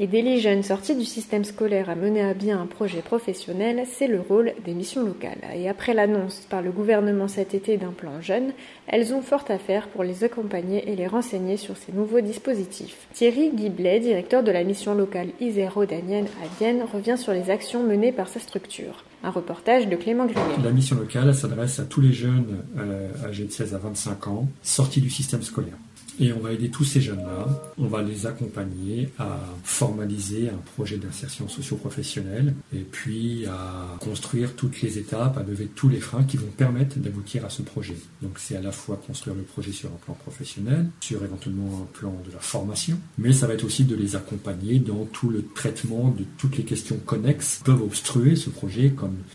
Aider les jeunes sortis du système scolaire à mener à bien un projet professionnel, c'est le rôle des missions locales. Et après l'annonce par le gouvernement cet été d'un plan jeune, elles ont fort à faire pour les accompagner et les renseigner sur ces nouveaux dispositifs. Thierry Guiblet, directeur de la mission locale iséro-danienne à Vienne, revient sur les actions menées par sa structure. Un reportage de Clément Grillet. La mission locale s'adresse à tous les jeunes euh, âgés de 16 à 25 ans sortis du système scolaire. Et on va aider tous ces jeunes-là, on va les accompagner à formaliser un projet d'insertion socio-professionnelle et puis à construire toutes les étapes, à lever tous les freins qui vont permettre d'aboutir à ce projet. Donc c'est à la fois construire le projet sur un plan professionnel, sur éventuellement un plan de la formation, mais ça va être aussi de les accompagner dans tout le traitement de toutes les questions connexes qui peuvent obstruer ce projet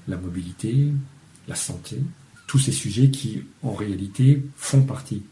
la mobilité, la santé, tous ces sujets qui, en réalité, font partie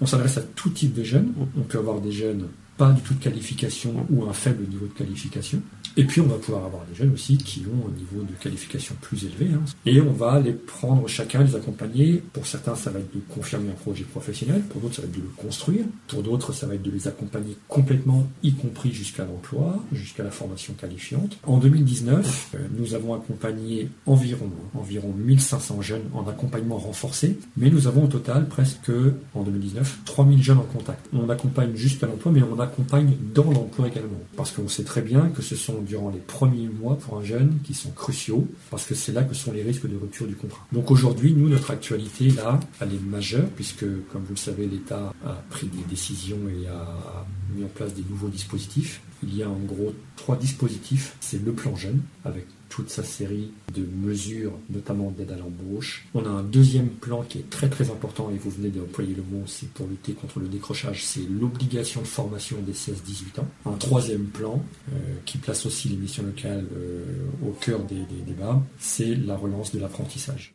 On s'adresse à tout type de jeunes. On peut avoir des jeunes pas du tout de qualification ou un faible niveau de qualification. Et puis on va pouvoir avoir des jeunes aussi qui ont un niveau de qualification plus élevé. Hein. Et on va les prendre chacun, les accompagner. Pour certains, ça va être de confirmer un projet professionnel. Pour d'autres, ça va être de le construire. Pour d'autres, ça va être de les accompagner complètement, y compris jusqu'à l'emploi, jusqu'à la formation qualifiante. En 2019, euh, nous avons accompagné environ, environ 1500 jeunes en accompagnement renforcé. Mais nous avons au total presque, en 2019, 3000 jeunes en contact. On accompagne jusqu'à l'emploi, mais on accompagne dans l'emploi également. Parce qu'on sait très bien que ce sont durant les premiers mois pour un jeune qui sont cruciaux, parce que c'est là que sont les risques de rupture du contrat. Donc aujourd'hui, nous, notre actualité, là, elle est majeure, puisque, comme vous le savez, l'État a pris des décisions et a mis en place des nouveaux dispositifs. Il y a en gros trois dispositifs. C'est le plan jeune, avec toute sa série de mesures, notamment d'aide à l'embauche. On a un deuxième plan qui est très très important, et vous venez d'employer le mot, c'est pour lutter contre le décrochage, c'est l'obligation de formation des 16-18 ans. Un troisième plan, euh, qui place aussi les missions locales euh, au cœur des, débats, c'est la relance de l'apprentissage.